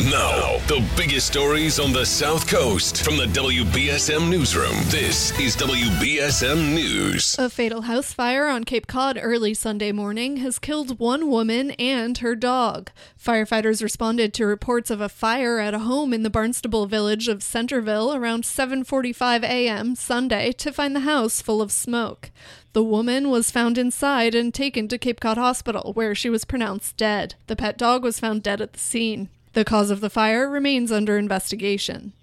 Now, the biggest stories on the South Coast from the WBSM Newsroom. This is WBSM News. A fatal house fire on Cape Cod early Sunday morning has killed one woman and her dog. Firefighters responded to reports of a fire at a home in the Barnstable village of Centerville around 7:45 a.m. Sunday to find the house full of smoke. The woman was found inside and taken to Cape Cod Hospital where she was pronounced dead. The pet dog was found dead at the scene. The cause of the fire remains under investigation.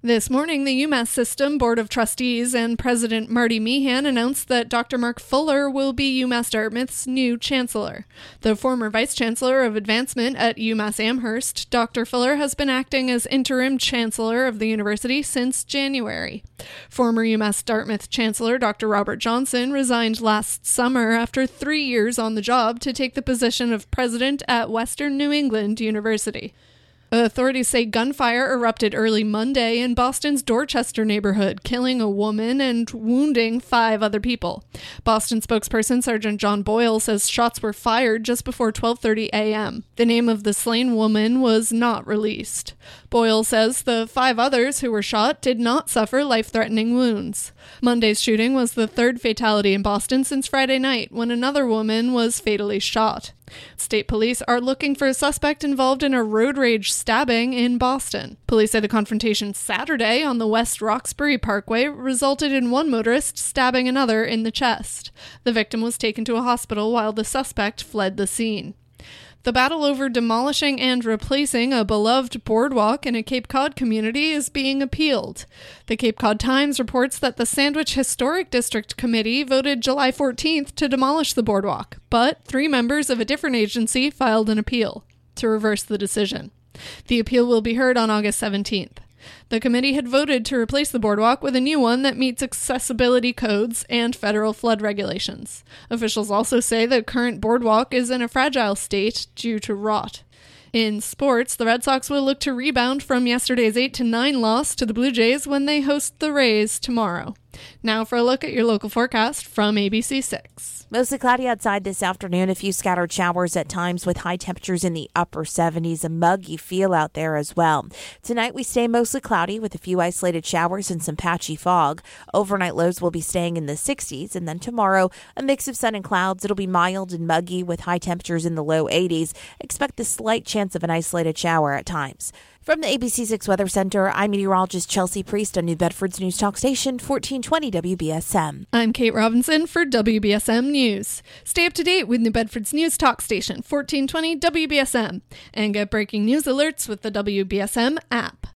This morning, the UMass System Board of Trustees and President Marty Meehan announced that Dr. Mark Fuller will be UMass Dartmouth's new chancellor. The former vice chancellor of advancement at UMass Amherst, Dr. Fuller has been acting as interim chancellor of the university since January. Former UMass Dartmouth chancellor Dr. Robert Johnson resigned last summer after three years on the job to take the position of president at Western New England University. Authorities say gunfire erupted early Monday in Boston's Dorchester neighborhood, killing a woman and wounding five other people. Boston spokesperson Sergeant John Boyle says shots were fired just before 12:30 a.m. The name of the slain woman was not released. Boyle says the five others who were shot did not suffer life-threatening wounds. Monday's shooting was the third fatality in Boston since Friday night when another woman was fatally shot. State police are looking for a suspect involved in a road rage stabbing in Boston. Police say the confrontation Saturday on the West Roxbury Parkway resulted in one motorist stabbing another in the chest. The victim was taken to a hospital while the suspect fled the scene. The battle over demolishing and replacing a beloved boardwalk in a Cape Cod community is being appealed. The Cape Cod Times reports that the Sandwich Historic District Committee voted July 14th to demolish the boardwalk, but three members of a different agency filed an appeal to reverse the decision. The appeal will be heard on August 17th. The committee had voted to replace the boardwalk with a new one that meets accessibility codes and federal flood regulations. Officials also say the current boardwalk is in a fragile state due to rot. In sports, the Red Sox will look to rebound from yesterday's 8 to 9 loss to the Blue Jays when they host the Rays tomorrow. Now for a look at your local forecast from ABC6. Mostly cloudy outside this afternoon. A few scattered showers at times with high temperatures in the upper 70s. A muggy feel out there as well. Tonight we stay mostly cloudy with a few isolated showers and some patchy fog. Overnight lows will be staying in the 60s. And then tomorrow, a mix of sun and clouds. It'll be mild and muggy with high temperatures in the low 80s. Expect the slight chance of an isolated shower at times. From the ABC6 Weather Center, I'm meteorologist Chelsea Priest on New Bedford's News Talk Station, 1420 WBSM. I'm Kate Robinson for WBSM News. Stay up to date with New Bedford's News Talk Station, 1420 WBSM, and get breaking news alerts with the WBSM app.